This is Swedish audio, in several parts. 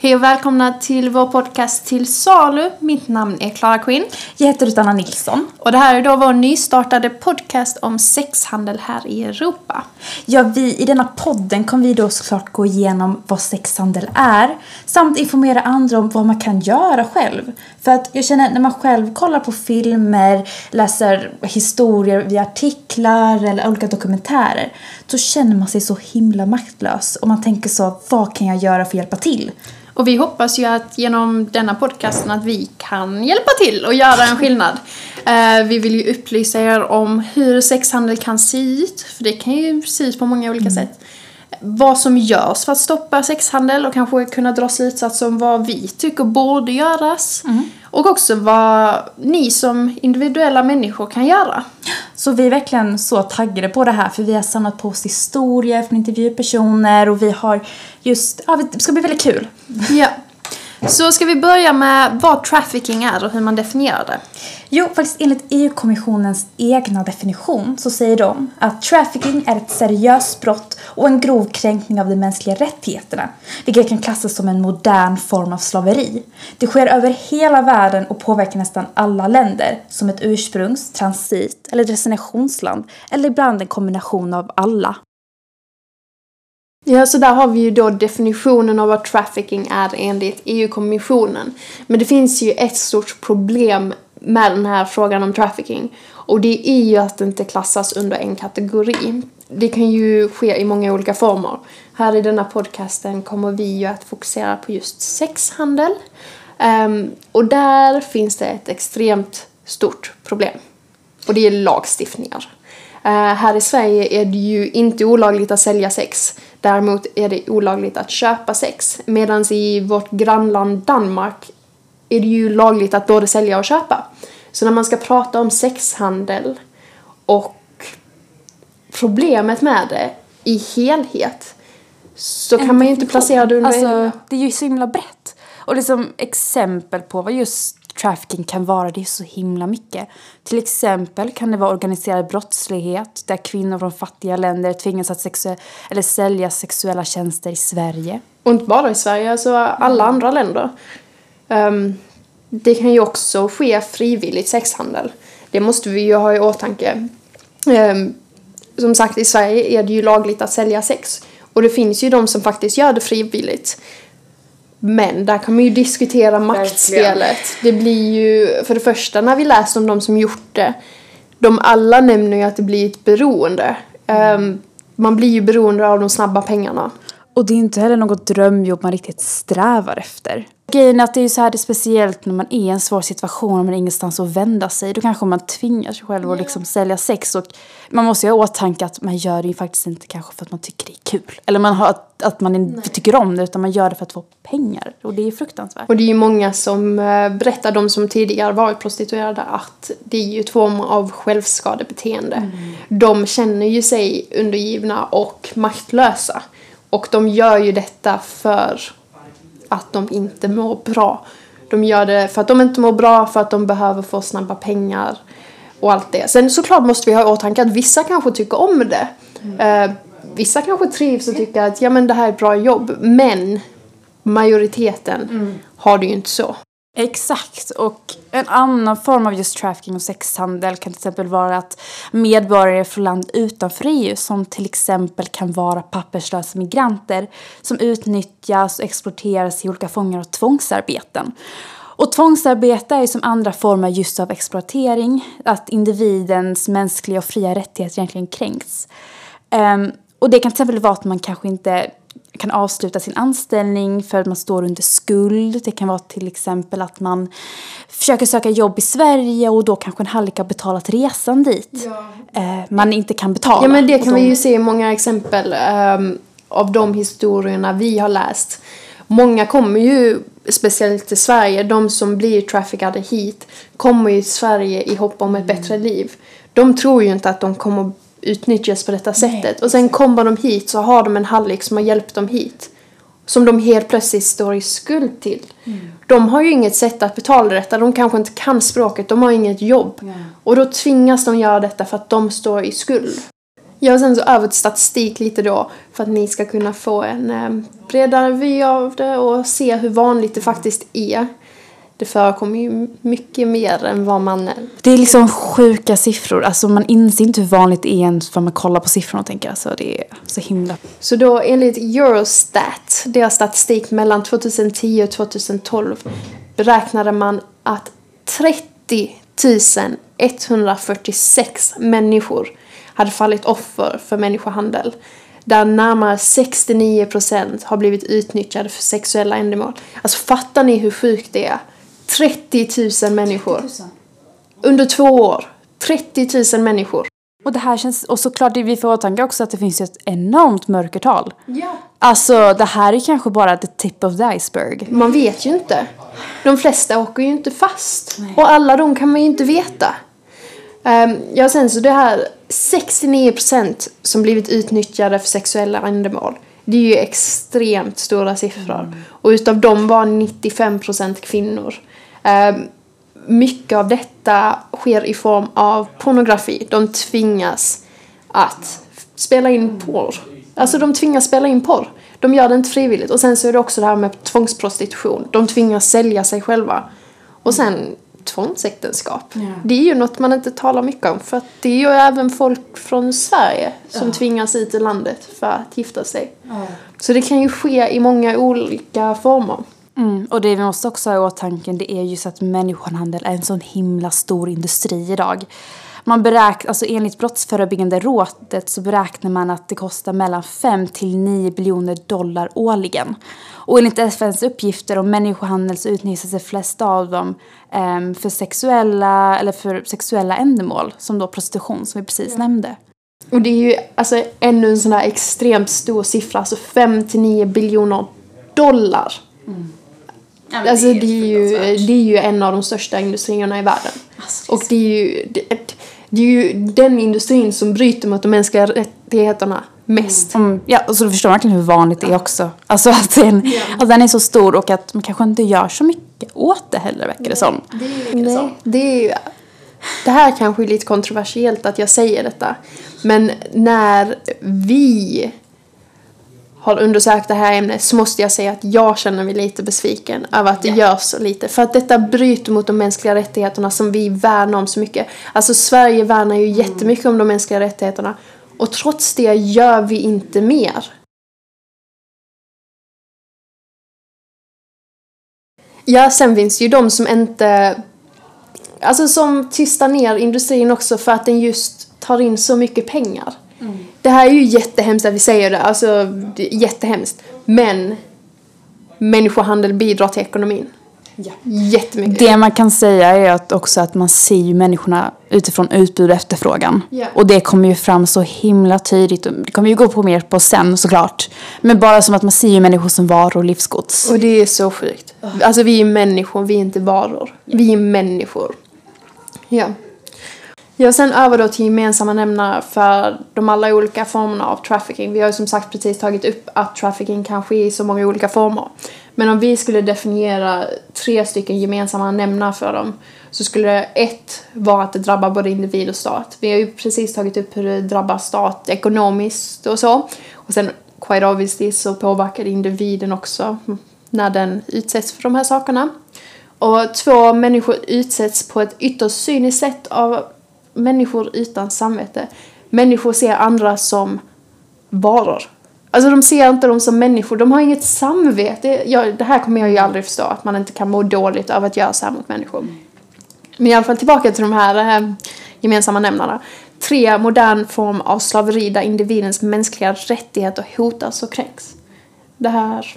Hej och välkomna till vår podcast Till salu. Mitt namn är Clara Quinn. Jag heter Rutanna Nilsson. Och det här är då vår nystartade podcast om sexhandel här i Europa. Ja, vi, i denna podden kommer vi då såklart gå igenom vad sexhandel är samt informera andra om vad man kan göra själv. För att jag känner när man själv kollar på filmer, läser historier via artiklar eller olika dokumentärer så känner man sig så himla maktlös och man tänker så, vad kan jag göra för att hjälpa till? Och vi hoppas ju att genom denna podcasten att vi kan hjälpa till och göra en skillnad. Eh, vi vill ju upplysa er om hur sexhandel kan se ut, för det kan ju se ut på många olika sätt. Vad som görs för att stoppa sexhandel och kanske kunna dra slutsatser om vad vi tycker borde göras. Och också vad ni som individuella människor kan göra. Så vi är verkligen så taggade på det här för vi har samlat på oss historier från intervjupersoner och vi har just, ja det ska bli väldigt kul. Ja. Så ska vi börja med vad trafficking är och hur man definierar det. Jo, faktiskt enligt EU-kommissionens egna definition så säger de att trafficking är ett seriöst brott och en grov kränkning av de mänskliga rättigheterna, vilket kan klassas som en modern form av slaveri. Det sker över hela världen och påverkar nästan alla länder, som ett ursprungs-, transit eller destinationsland, eller ibland en kombination av alla. Ja, så där har vi ju då definitionen av vad trafficking är enligt EU-kommissionen. Men det finns ju ett stort problem med den här frågan om trafficking. Och det är ju att det inte klassas under en kategori. Det kan ju ske i många olika former. Här i denna podcasten kommer vi ju att fokusera på just sexhandel. um, och där finns det ett extremt stort problem. Och det är lagstiftningar. Uh, här i Sverige är det ju inte olagligt att sälja sex. Däremot är det olagligt att köpa sex. Medan i vårt grannland Danmark är det ju lagligt att både sälja och köpa. Så när man ska prata om sexhandel och problemet med det i helhet så kan man ju inte placera det under Alltså, det är ju så himla brett. Och liksom exempel på vad just trafficking kan vara, det är så himla mycket. Till exempel kan det vara organiserad brottslighet där kvinnor från fattiga länder tvingas att sexu- eller sälja sexuella tjänster i Sverige. Och inte bara i Sverige, alltså alla andra länder. Ehm, det kan ju också ske frivilligt sexhandel. Det måste vi ju ha i åtanke. Ehm, som sagt, i Sverige är det ju lagligt att sälja sex. Och det finns ju de som faktiskt gör det frivilligt. Men där kan man ju diskutera maktspelet. Det blir ju, för det första när vi läser om de som gjort det, de alla nämner ju att det blir ett beroende. Ehm, man blir ju beroende av de snabba pengarna. Och det är inte heller något drömjobb man riktigt strävar efter. Grejen är att det är så här det är speciellt när man är i en svår situation och man har ingenstans att vända sig. Då kanske man tvingar sig själv att liksom sälja sex och man måste ju ha åtanke att man gör det ju faktiskt inte kanske för att man tycker det är kul. Eller man har, att, att man inte tycker om det utan man gör det för att få pengar. Och det är fruktansvärt. Och det är ju många som eh, berättar, de som tidigare varit prostituerade, att det är ju ett form av självskadebeteende. De känner ju sig undergivna och maktlösa. Och de gör ju detta för att de inte mår bra. De gör det för att de inte mår bra, för att de behöver få snabba pengar och allt det. Sen såklart måste vi ha i åtanke att vissa kanske tycker om det. Eh, vissa kanske trivs och tycker att ja men det här är ett bra jobb. Men majoriteten har det ju inte så. Exakt. Och en annan form av just trafficking och sexhandel kan till exempel vara att medborgare från land utanför EU som till exempel kan vara papperslösa migranter som utnyttjas och exploateras i olika fångar och tvångsarbeten. Och tvångsarbete är ju som andra former just av exploatering, att individens mänskliga och fria rättigheter egentligen kränks. Um, och det kan till exempel vara att man kanske inte kan avsluta sin anställning för att man står under skuld. Det kan vara till exempel att man försöker söka jobb i Sverige och då kanske en hallick har betalat resan dit. Eh, man inte kan betala. Ja men det kan då- vi ju se i många exempel ehm, av de historierna vi har läst. Många kommer ju, speciellt till Sverige, de som blir traffickade hit kommer ju till Sverige i hopp om ett bättre liv. De tror ju inte att de kommer utnyttjas på detta sättet. Och sen kommer de hit så har de en hallick som har hjälpt dem hit. Som de helt plötsligt står i skuld till. De har ju inget sätt att betala detta. De kanske inte kan språket. De har inget jobb. Och då tvingas de göra detta för att de står i skuld. Ja, och sen så över till statistik lite då för att ni ska kunna få en eh, bredare vy av det och se hur vanligt det faktiskt är. Det förekommer ju mycket mer än vad man... Det är liksom sjuka siffror. Alltså man inser inte hur vanligt det är ens för man kollar på siffrorna och tänker alltså det är så himla... Så då enligt Eurostat, deras statistik mellan 2010 och 2012 beräknade man att 30 146 människor hade fallit offer för människohandel. Där närmare 69 procent har blivit utnyttjade för sexuella ändamål. Alltså fattar ni hur sjukt det är? 30 000 människor. Under två år. 30 000 människor. Och det här känns, och såklart vi får åtanke också att det finns ju ett enormt mörkertal. Ja. Alltså det här är kanske bara the tip of the iceberg. Man vet ju inte. De flesta åker ju inte fast. Och alla de kan man ju inte veta. Um, ja, sen så det här 69% som blivit utnyttjade för sexuella ändamål. Det är ju extremt stora siffror. Mm. Och utav dem var 95% kvinnor. Um, mycket av detta sker i form av pornografi. De tvingas att spela in porr. Alltså de tvingas spela in porr. De gör det inte frivilligt. Och sen så är det också det här med tvångsprostitution. De tvingas sälja sig själva. Och sen tvångsäktenskap. Ja. Det är ju något man inte talar mycket om. För att det är ju även folk från Sverige som Ja. tvingas hit till landet för att gifta sig. Så det kan ju ske i många olika former. Mm, och det vi måste också ha i åtanke det är just att människohandel är en sån himla stor industri idag. Man beräk, alltså enligt Brottsförebyggande rådet så beräknar man att det kostar mellan 5 till 9 biljoner dollar årligen. Och enligt FNs uppgifter om människohandel så utnyttjas de flesta av dem ehm, för, sexuella, eller för sexuella ändamål, som då prostitution som vi precis nämnde. Och det är ju alltså ännu en sån här extremt stor siffra, alltså 5-9 biljoner dollar. Alltså det är, ju, det är ju en av de största industrierna i världen. Och det är ju, det, det är ju den industrin som bryter mot de mänskliga rättigheterna mest. Mm, ja, och så du förstår verkligen hur vanligt det är också. Alltså att den, att den är så stor och att man kanske inte gör så mycket åt det heller, verkar det som. Nej, det är ju... Det här kanske är lite kontroversiellt att jag säger detta. Men när vi har undersökt det här ämnet så måste jag säga att jag känner mig lite besviken över att det görs så lite. För att detta bryter mot de mänskliga rättigheterna som vi värnar om så mycket. Alltså Sverige värnar ju jättemycket om de mänskliga rättigheterna. Och trots det gör vi inte mer. Ja, sen finns det ju de som inte... Alltså som tystar ner industrin också för att den just tar in så mycket pengar. Det här är ju jättehemskt att vi säger det, alltså det jättehemskt. Men människohandel bidrar till ekonomin. Ja. Jättemycket. Det man kan säga är att också att man ser ju människorna utifrån utbud och efterfrågan. Ja. Och det kommer ju fram så himla tydligt. Det kommer ju gå på mer på sen såklart. Men bara som att man ser ju människor som varor och livsgods. Och det är så sjukt. Alltså vi är människor, vi är inte varor. Vi är människor. Ja. Ja, sen över då till gemensamma nämnare för de alla olika formerna av trafficking. Vi har ju som sagt precis tagit upp att trafficking kan ske i så många olika former. Men om vi skulle definiera tre stycken gemensamma nämnare för dem så skulle det ett vara att det drabbar både individ och stat. Vi har ju precis tagit upp hur det drabbar stat ekonomiskt och så. Och sen quite obviously så påverkar det individen också när den utsätts för de här sakerna. Och två människor utsätts på ett ytterst cyniskt sätt av människor utan samvete. Människor ser andra som varor. Alltså de ser inte dem som människor, de har inget samvete. Jag, det här kommer jag ju aldrig förstå, att man inte kan må dåligt av att göra så här mot människor. Men i alla fall tillbaka till de här eh, gemensamma nämnarna. Tre, modern form av slaveri där individens mänskliga rättigheter hotas och kränks. Det här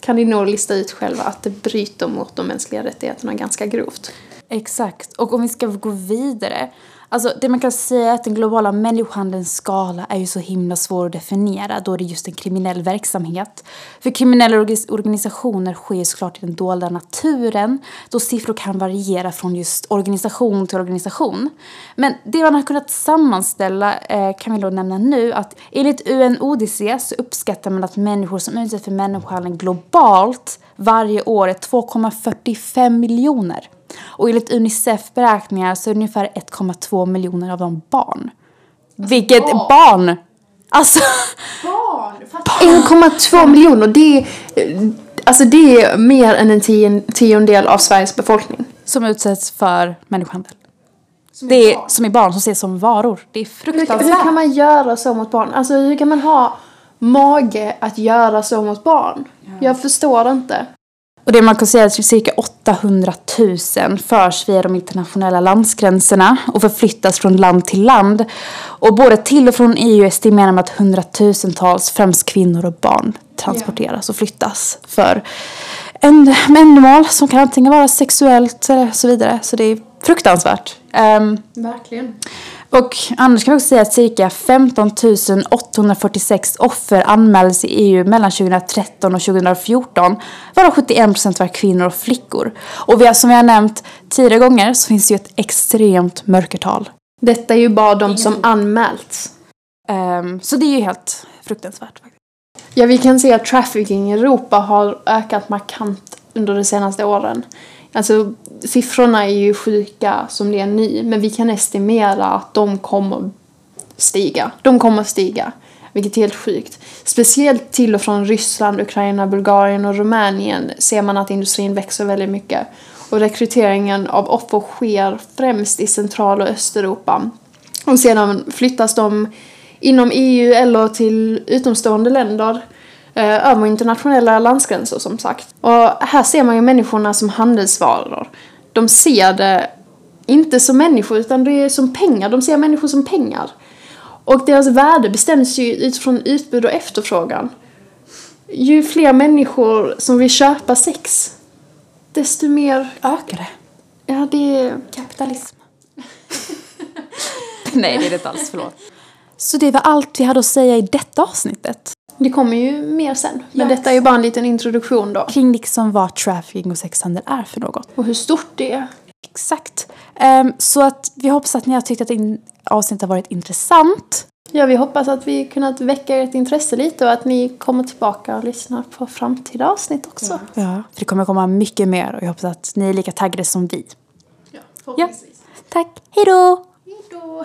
kan ni nog lista ut själva att det bryter mot de mänskliga rättigheterna ganska grovt. Exakt. Och om vi ska gå vidare. Alltså det man kan säga är att den globala människohandelns skala är ju så himla svår att definiera då det är just en kriminell verksamhet. För kriminella organisationer sker såklart i den dolda naturen då siffror kan variera från just organisation till organisation. Men det man har kunnat sammanställa eh, kan vi då nämna nu att enligt UNODC så uppskattar man att människor som utsätts för människohandel globalt varje år är 2,45 miljoner. Och enligt Unicef beräkningar så är ungefär 1,2 miljoner av dem barn. Vilket barn! Alltså, 1,2 miljoner, det är, alltså det är mer än en tion- tiondel av Sveriges befolkning. som utsätts för människohandel. Det är som är barn som ses som varor. Det är Hur, hur fruktansvärt. kan man göra så mot barn? Alltså hur kan man ha mage att göra så mot barn? Jag förstår inte. Och det man kan säga är att cirka 800 000 förs via de internationella landsgränserna och förflyttas från land till land. Och både till och från EU estimerar man att hundratusentals, främst kvinnor och barn, transporteras och flyttas för en ändamål som kan antingen vara sexuellt eller så vidare. Så det är fruktansvärt. Ehm, Verkligen. och annars kan vi också säga att cirka 15 846 offer anmäldes i EU mellan 2013 och 2014. Varav 71% var kvinnor och flickor. Och vi som vi har nämnt tidigare gånger så finns det ju ett extremt mörkertal. Detta är ju bara de som anmälts. Ehm, så det är ju helt fruktansvärt. faktiskt. Ja, vi kan se att trafficking i Europa har ökat markant under de senaste åren. Alltså, siffrorna är ju sjuka som det är nu, men vi kan estimera att de kommer stiga. De kommer stiga, vilket är helt sjukt. Speciellt till och från Ryssland, Ukraina, Bulgarien och Rumänien ser man att industrin växer väldigt mycket. Och rekryteringen av offer sker främst i Central och Östeuropa. Och sedan flyttas de inom EU eller till utomstående länder eh, över internationella landsgränser som sagt. Och här ser man ju människorna som handelsvaror. De ser det inte som människor utan det är som pengar. De ser människor som pengar. Och deras värde bestäms ju utifrån utbud och efterfrågan. Ju fler människor som vill köpa sex, desto mer... Ökar det? Ja, det... Kapitalism. Nej, det är det inte alls. Förlåt. Så det var allt vi hade att säga i detta avsnittet. Det kommer ju mer sen. Men Ja. detta är ju bara en liten introduktion då. Kring liksom vad trafficking och sexhandel är för något. Och hur stort det är. Exakt. Ehm, så att vi hoppas att ni har tyckt att avsnittet har varit intressant. Ja, vi hoppas att vi kunnat väcka ert intresse lite och att ni kommer tillbaka och lyssnar på framtida avsnitt också. Ja. För det kommer komma mycket mer och jag hoppas att ni är lika taggade som vi. Ja, Tack, hej då! Hej då!